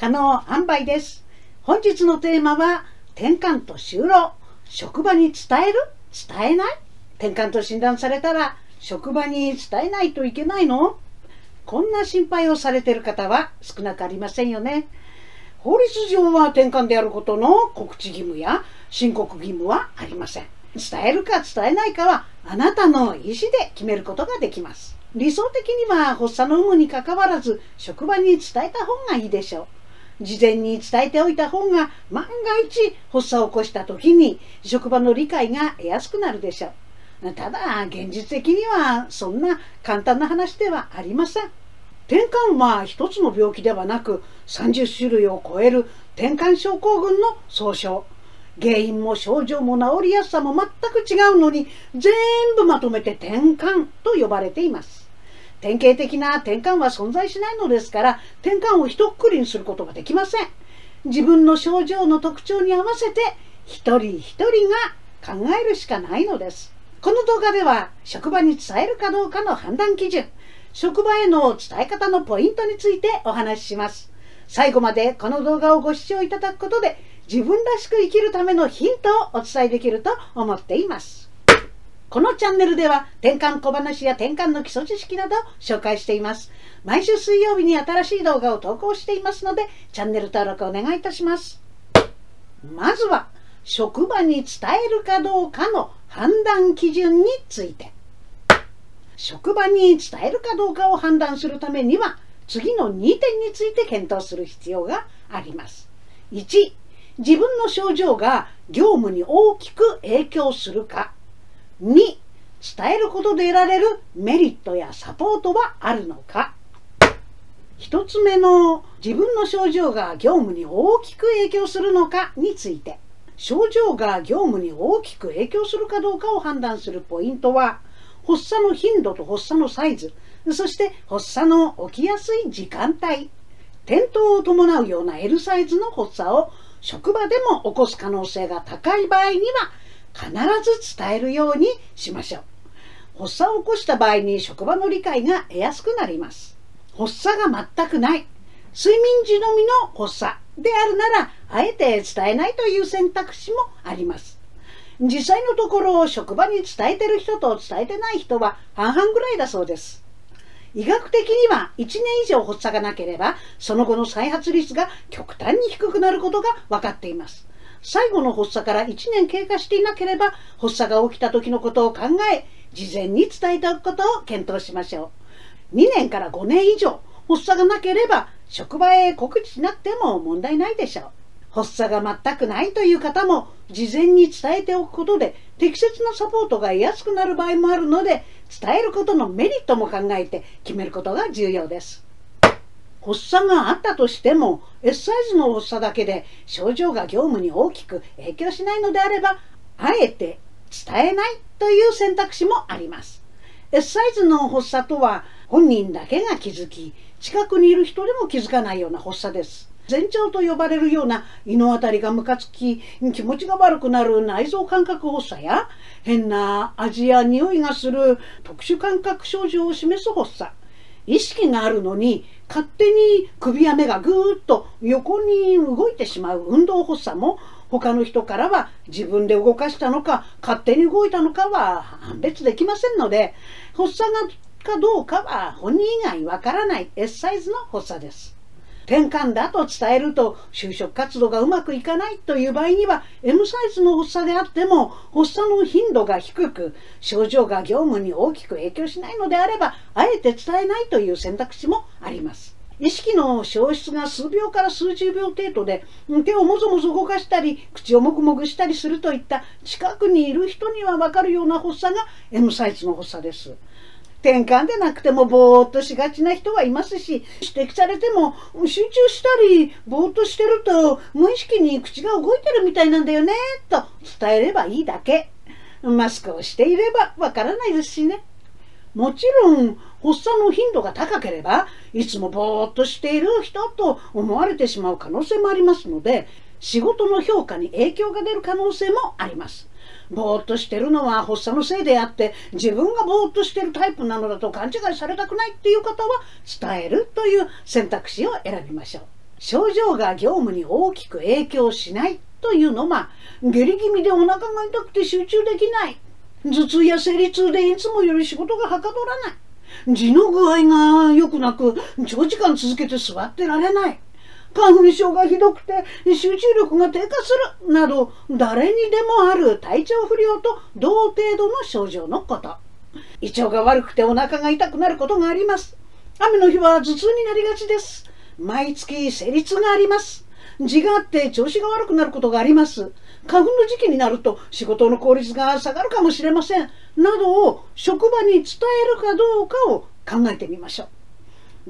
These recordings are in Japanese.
可能販売です本日のテーマは転換と就労職場に伝える？伝えない？転換と診断されたら職場に伝えないといけないの？こんな心配をされている方は少なくありませんよね。法律上は転換であることの告知義務や申告義務はありません。伝えるか伝えないかはあなたの意思で決めることができます。理想的には発作の有無にかかわらず職場に伝えた方がいいでしょう。事前に伝えておいた方が万が一発作を起こした時に職場の理解が得やすくなるでしょう。ただ現実的にはそんな簡単な話ではありません。転換は一つの病気ではなく30種類を超える転換症候群の総称原因も症状も治りやすさも全く違うのに全部まとめて転換と呼ばれています典型的な転換は存在しないのですから転換を一括りにすることができません自分の症状の特徴に合わせて一人一人が考えるしかないのですこの動画では職場に伝えるかどうかの判断基準職場への伝え方のポイントについてお話しします。最後までこの動画をご視聴いただくことで自分らしく生きるためのヒントをお伝えできると思っています。このチャンネルでは転換小話や転換の基礎知識などを紹介しています。毎週水曜日に新しい動画を投稿していますのでチャンネル登録お願いいたします。まずは職場に伝えるかどうかの判断基準について。職場に伝えるかどうかを判断するためには次の2点について検討する必要があります。1、自分の症状が業務に大きく影響するか。2、伝えることで得られるメリットやサポートはあるのか。1つ目の自分の症状が業務に大きく影響するのかについて症状が業務に大きく影響するかどうかを判断するポイントは発作の頻度と発作のサイズ、そして発作の起きやすい時間帯、転倒を伴うような L サイズの発作を職場でも起こす可能性が高い場合には必ず伝えるようにしましょう。発作を起こした場合に職場の理解が得やすくなります。発作が全くない、睡眠時のみの発作であるなら、あえて伝えないという選択肢もあります。実際のところ職場に伝えてる人と伝えてない人は半々ぐらいだそうです医学的には1年以上発作がなければその後の再発率が極端に低くなることが分かっています最後の発作から1年経過していなければ発作が起きた時のことを考え事前に伝えておくことを検討しましょう2年から5年以上発作がなければ職場へ告知しなくても問題ないでしょう発作が全くないという方も事前に伝えておくことで適切なサポートが得やすくなる場合もあるので伝えることのメリットも考えて決めることが重要です。発作があったとしても S サイズの発作だけで症状が業務に大きく影響しないのであればあえて伝えないという選択肢もあります。S サイズの発作とは本人だけが気づき近くにいる人でも気づかないような発作です。前兆と呼ばれるような胃の辺りがムカつき気持ちが悪くなる内臓感覚発作や変な味や匂いがする特殊感覚症状を示す発作意識があるのに勝手に首や目がぐーっと横に動いてしまう運動発作も他の人からは自分で動かしたのか勝手に動いたのかは判別できませんので発作がかどうかは本人以外わからない S サイズの発作です。転換だと伝えると就職活動がうまくいかないという場合には M サイズの発作であっても発作の頻度が低く症状が業務に大きく影響しないのであればあえて伝えないという選択肢もあります。意識の消失が数秒から数十秒程度で手をもぞもぞ動かしたり口をもぐもぐしたりするといった近くにいる人には分かるような発作が M サイズの発作です。転換でなくてもぼーっとしがちな人はいますし指摘されても集中したりぼーっとしてると無意識に口が動いてるみたいなんだよねと伝えればいいだけ。マスクをしていればわからないですしね。もちろん発作の頻度が高ければいつもぼーっとしている人と思われてしまう可能性もありますので仕事の評価に影響が出る可能性もあります。ぼーっとしてるのは発作のせいであって自分がぼーっとしてるタイプなのだと勘違いされたくないっていう方は伝えるという選択肢を選びましょう。症状が業務に大きく影響しないというのは下痢気味でお腹が痛くて集中できない。頭痛や生理痛でいつもより仕事がはかどらない。痔の具合が良くなく長時間続けて座ってられない。花粉症がひどくて集中力が低下するなど誰にでもある体調不良と同程度の症状のこと。胃腸が悪くてお腹が痛くなることがあります。雨の日は頭痛になりがちです。毎月生理痛があります。痔があって調子が悪くなることがあります。花粉の時期になると仕事の効率が下がるかもしれません。などを職場に伝えるかどうかを考えてみましょう。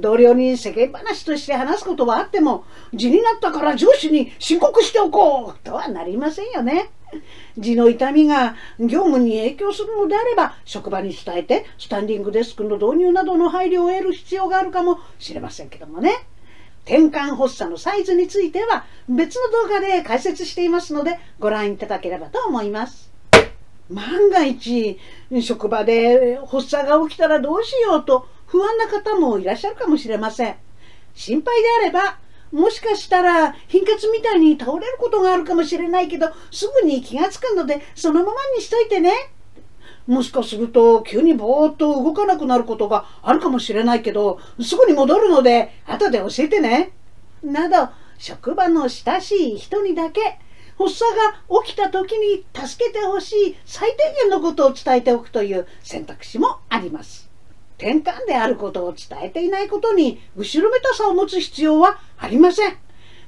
同僚に世間話として話すことはあっても痔になったから上司に申告しておこうとはなりませんよね。痔の痛みが業務に影響するのであれば職場に伝えてスタンディングデスクの導入などの配慮を得る必要があるかもしれませんけどもね。転換発作のサイズについては別の動画で解説していますのでご覧いただければと思います。万が一職場で発作が起きたらどうしようと不安な方もいらっしゃるかもしれません。心配であればもしかしたら貧血みたいに倒れることがあるかもしれないけどすぐに気がつくのでそのままにしといてね。もしかすると急にぼーっと動かなくなることがあるかもしれないけどすぐに戻るので後で教えてね。など職場の親しい人にだけ発作が起きた時に助けてほしい最低限のことを伝えておくという選択肢もあります。転換であることを伝えていないことに後ろめたさを持つ必要はありません。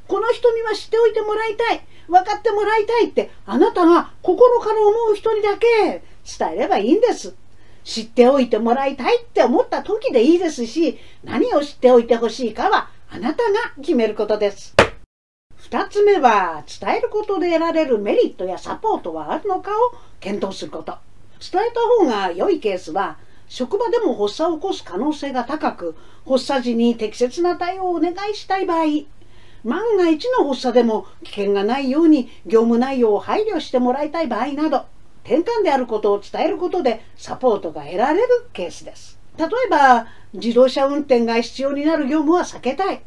この人には知っておいてもらいたい、分かってもらいたいってあなたが心から思う人にだけ伝えればいいんです。知っておいてもらいたいって思った時でいいですし、何を知っておいてほしいかはあなたが決めることです。2つ目は伝えることで得られるメリットやサポートはあるのかを検討すること。伝えた方が良いケースは職場でも発作を起こす可能性が高く発作時に適切な対応をお願いしたい場合万が一の発作でも危険がないように業務内容を配慮してもらいたい場合など転換であることを伝えることでサポートが得られるケースです。例えば自動車運転が必要になる業務は避けたい。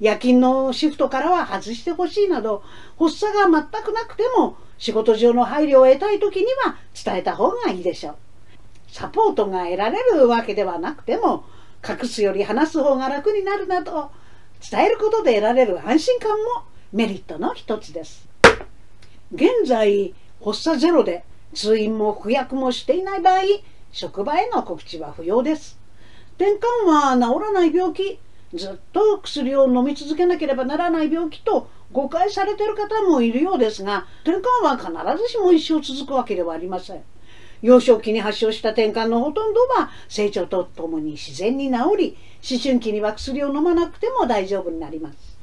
夜勤のシフトからは外してほしいなど発作が全くなくても仕事上の配慮を得たい時には伝えた方がいいでしょう。サポートが得られるわけではなくても隠すより話す方が楽になるなど伝えることで得られる安心感もメリットの一つです。現在発作ゼロで通院も服薬もしていない場合職場への告知は不要です。転換は治らない病気ずっと薬を飲み続けなければならない病気と誤解されている方もいるようですが転換は必ずしも一生続くわけではありません。幼少期に発症した転換のほとんどは成長とともに自然に治り思春期には薬を飲まなくても大丈夫になります。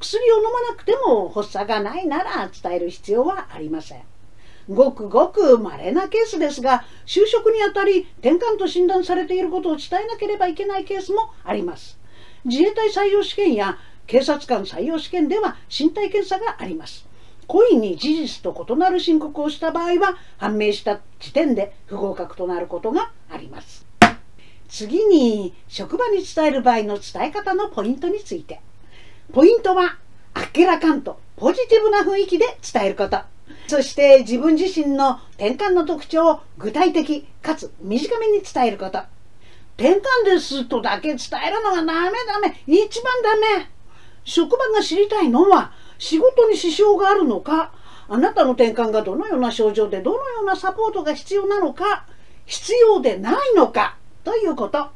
薬を飲まなくても発作がないなら伝える必要はありません。ごくごく稀なケースですが就職にあたり転換と診断されていることを伝えなければいけないケースもあります。自衛隊採用試験や警察官採用試験では身体検査があります。故意に事実と異なる申告をした場合は判明した時点で不合格となることがあります。次に職場に伝える場合の伝え方のポイントについて。ポイントはあっけらかんとポジティブな雰囲気で伝えること。そして自分自身の転換の特徴を具体的かつ短めに伝えること。転換ですとだけ伝えるのはダメダメ。一番ダメ。職場が知りたいのは仕事に支障があるのかあなたの転換がどのような症状でどのようなサポートが必要なのか必要でないのかということ。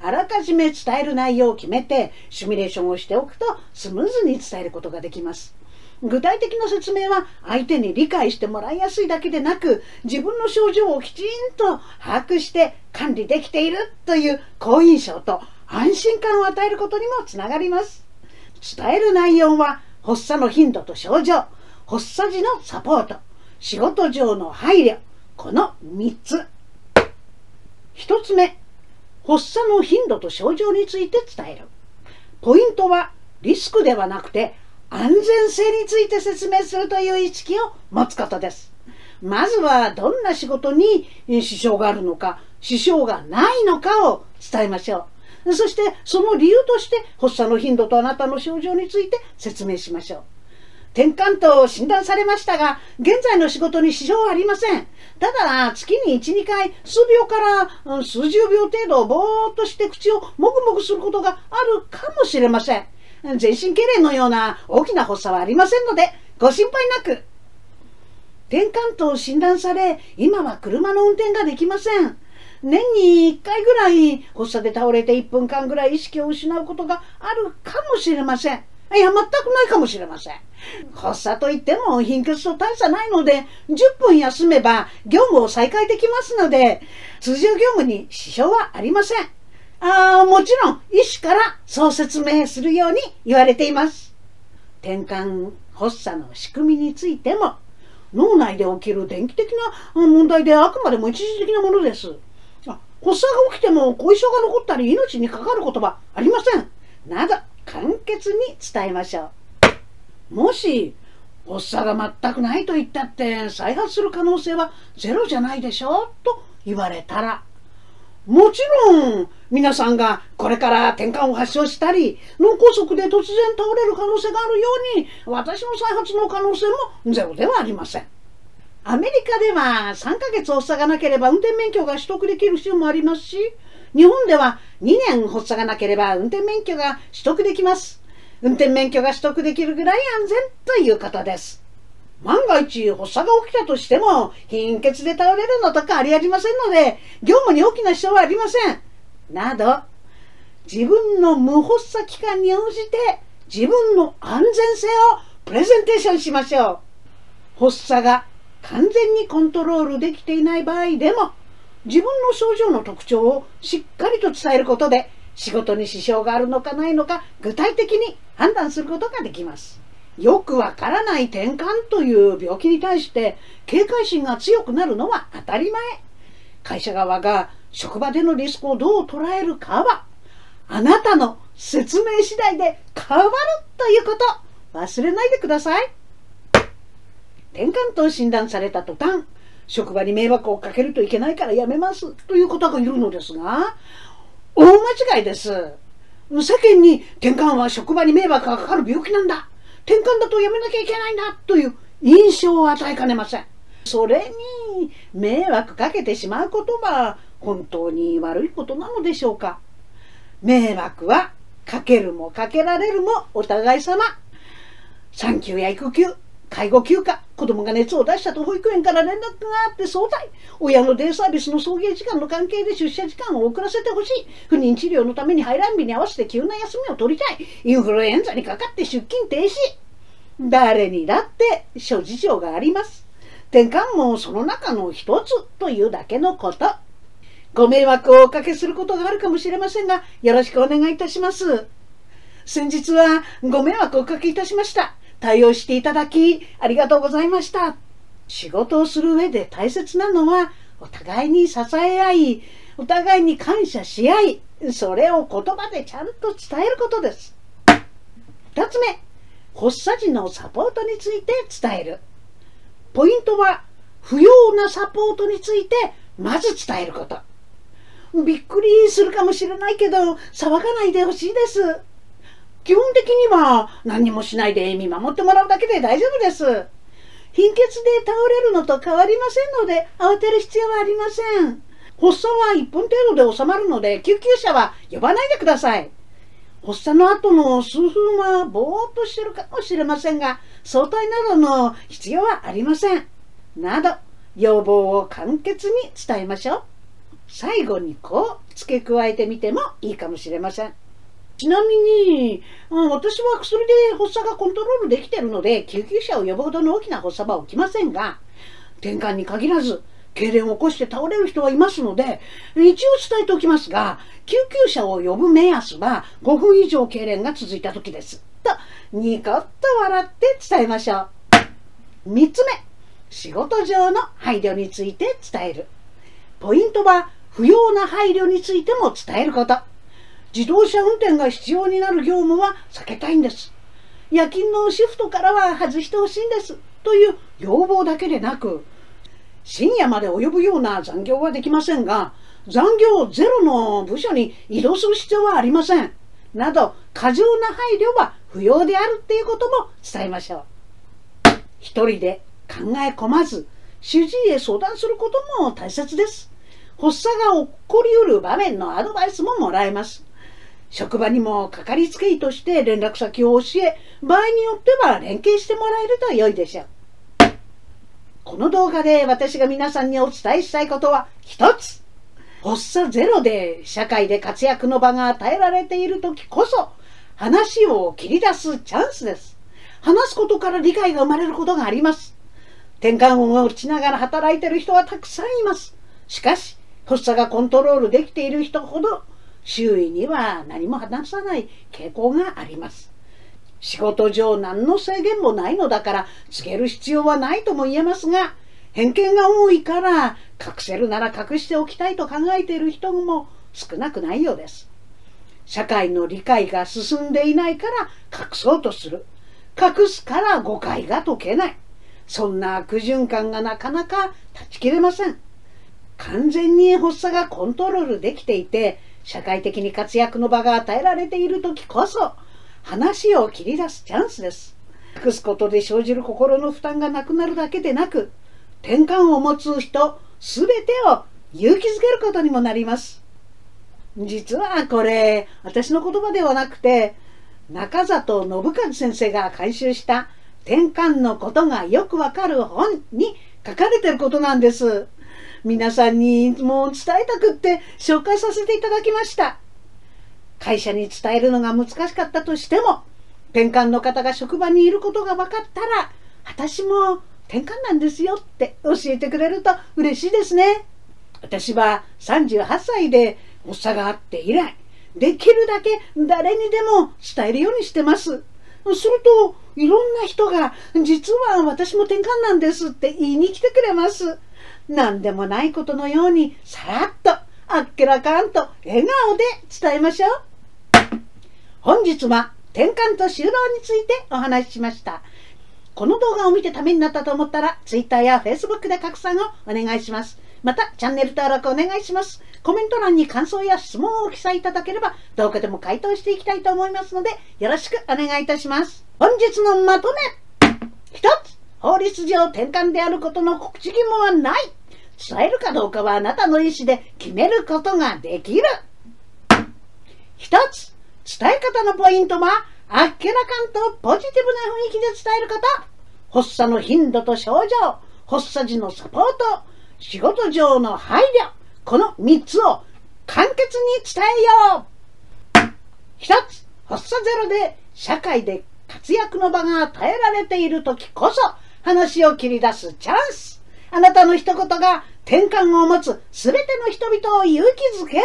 あらかじめ伝える内容を決めてシミュレーションをしておくとスムーズに伝えることができます。具体的な説明は相手に理解してもらいやすいだけでなく自分の症状をきちんと把握して管理できているという好印象と安心感を与えることにもつながります。伝える内容は発作の頻度と症状、発作時のサポート、仕事上の配慮、この3つ。1つ目、発作の頻度と症状について伝える。ポイントはリスクではなくて安全性について説明するという意識を持つことです。まずはどんな仕事に支障があるのか、支障がないのかを伝えましょう。そしてその理由として発作の頻度とあなたの症状について説明しましょう。転換と診断されましたが、現在の仕事に支障はありません。ただ、月に1、2回、数秒から数十秒程度、ぼーっとして口をもぐもぐすることがあるかもしれません。全身痙攣のような大きな発作はありませんので、ご心配なく。転換と診断され、今は車の運転ができません。年に1回ぐらい発作で倒れて1分間ぐらい意識を失うことがあるかもしれません。いや、全くないかもしれません。発作といっても貧血と大差ないので、10分休めば業務を再開できますので、通常業務に支障はありません。ああもちろん、医師からそう説明するように言われています。転換発作の仕組みについても、脳内で起きる電気的な問題であくまでも一時的なものです。発作が起きても後遺症が残ったり命にかかることはありません。など、簡潔に伝えましょう。もし、発作が全くないと言ったって再発する可能性はゼロじゃないでしょ？うと言われたら、もちろん皆さんがこれから転換を発症したり脳梗塞で突然倒れる可能性があるように私の再発の可能性もゼロではありません。アメリカでは3ヶ月発作がなければ運転免許が取得できる州もありますし、日本では2年発作がなければ運転免許が取得できます。運転免許が取得できるぐらい安全ということです。万が一発作が起きたとしても貧血で倒れるのとかありありませんので、業務に大きな支障はありません。など、自分の無発作期間に応じて自分の安全性をプレゼンテーションしましょう。発作が完全にコントロールできていない場合でも自分の症状の特徴をしっかりと伝えることで仕事に支障があるのかないのか具体的に判断することができます。よくわからない転換という病気に対して警戒心が強くなるのは当たり前。会社側が職場でのリスクをどう捉えるかはあなたの説明次第で変わるということ忘れないでください。転換と診断された途端、職場に迷惑をかけるといけないからやめますという方がいるのですが、大間違いです。世間に転換は職場に迷惑がかかる病気なんだ。転換だとやめなきゃいけないんだという印象を与えかねません。それに迷惑かけてしまうことは本当に悪いことなのでしょうか。迷惑はかけるもかけられるもお互い様。産休や育休、介護休暇、子供が熱を出したと保育園から連絡があって相対、親のデイサービスの送迎時間の関係で出社時間を遅らせてほしい、不妊治療のために排卵日に合わせて急な休みを取りたい、インフルエンザにかかって出勤停止。誰にだって諸事情があります。転換もその中の一つというだけのこと。ご迷惑をおかけすることがあるかもしれませんが、よろしくお願いいたします。先日はご迷惑をおかけいたしました。対応していただきありがとうございました。仕事をする上で大切なのはお互いに支え合い、お互いに感謝し合い、それを言葉でちゃんと伝えることです。二つ目、発作時のサポートについて伝える。ポイントは、不要なサポートについてまず伝えること。びっくりするかもしれないけど、騒がないでほしいです。基本的には何もしないで見守ってもらうだけで大丈夫です。貧血で倒れるのと変わりませんので慌てる必要はありません。発作は1分程度で収まるので救急車は呼ばないでください。発作の後の数分はぼーっとしてるかもしれませんが、早退などの必要はありません。など、要望を簡潔に伝えましょう。最後にこう付け加えてみてもいいかもしれません。ちなみに、私は薬で発作がコントロールできてるので、救急車を呼ぶほどの大きな発作は起きませんが、転換に限らず、痙攣を起こして倒れる人はいますので、一応伝えておきますが、救急車を呼ぶ目安は5分以上痙攣が続いた時です。と、ニコッと笑って伝えましょう。3つ目、仕事上の配慮について伝える。ポイントは、不要な配慮についても伝えること。自動車運転が必要になる業務は避けたいんです。夜勤のシフトからは外してほしいんです。という要望だけでなく、深夜まで及ぶような残業はできませんが、残業ゼロの部署に移動する必要はありません。など、過剰な配慮は不要であるっていうことも伝えましょう。一人で考え込まず、主治医へ相談することも大切です。発作が起こりうる場面のアドバイスももらえます。職場にもかかりつけ医として連絡先を教え、場合によっては連携してもらえると良いでしょう。この動画で私が皆さんにお伝えしたいことは一つ。発作ゼロで社会で活躍の場が与えられている時こそ話を切り出すチャンスです。話すことから理解が生まれることがあります。転換音を打ちながら働いている人はたくさんいます。しかし、発作がコントロールできている人ほど周囲には何も話さない傾向があります。仕事上何の制限もないのだから告げる必要はないとも言えますが、偏見が多いから隠せるなら隠しておきたいと考えている人も少なくないようです。社会の理解が進んでいないから隠そうとする。隠すから誤解が解けない。そんな悪循環がなかなか断ち切れません。完全に発作がコントロールできていて、社会的に活躍の場が与えられている時こそ、話を切り出すチャンスです。隠すことで生じる心の負担がなくなるだけでなく、転換を持つ人すべてを勇気づけることにもなります。実はこれ、私の言葉ではなくて、中里信和先生が監修した転換のことがよくわかる本に書かれてることなんです。皆さんにもう伝えたくって紹介させていただきました。会社に伝えるのが難しかったとしても、転換の方が職場にいることが分かったら、私も転換なんですよって教えてくれると嬉しいですね。私は38歳で発作があって以来、できるだけ誰にでも伝えるようにしてます。すると、いろんな人が、実は私も転換なんですって言いに来てくれます。何でもないことのように、さらっと、あっけらかんと笑顔で伝えましょう。本日は転換と就労についてお話ししました。この動画を見てためになったと思ったら、Twitter や Facebook で拡散をお願いします。また、チャンネル登録お願いします。コメント欄に感想や質問を記載いただければ、動画でも回答していきたいと思いますので、よろしくお願いいたします。本日のまとめ。一つ法律上転換であることの告知義務はない。伝えるかどうかはあなたの意思で決めることができる。一つ伝え方のポイントはあっけらかんとポジティブな雰囲気で伝えること。発作の頻度と症状。発作時のサポート。仕事上の配慮。この3つを簡潔に伝えよう。1つ発作ゼロで社会で活躍の場が与えられている時こそ話を切り出すチャンス。あなたの一言が転換を持つ全ての人々を勇気づける。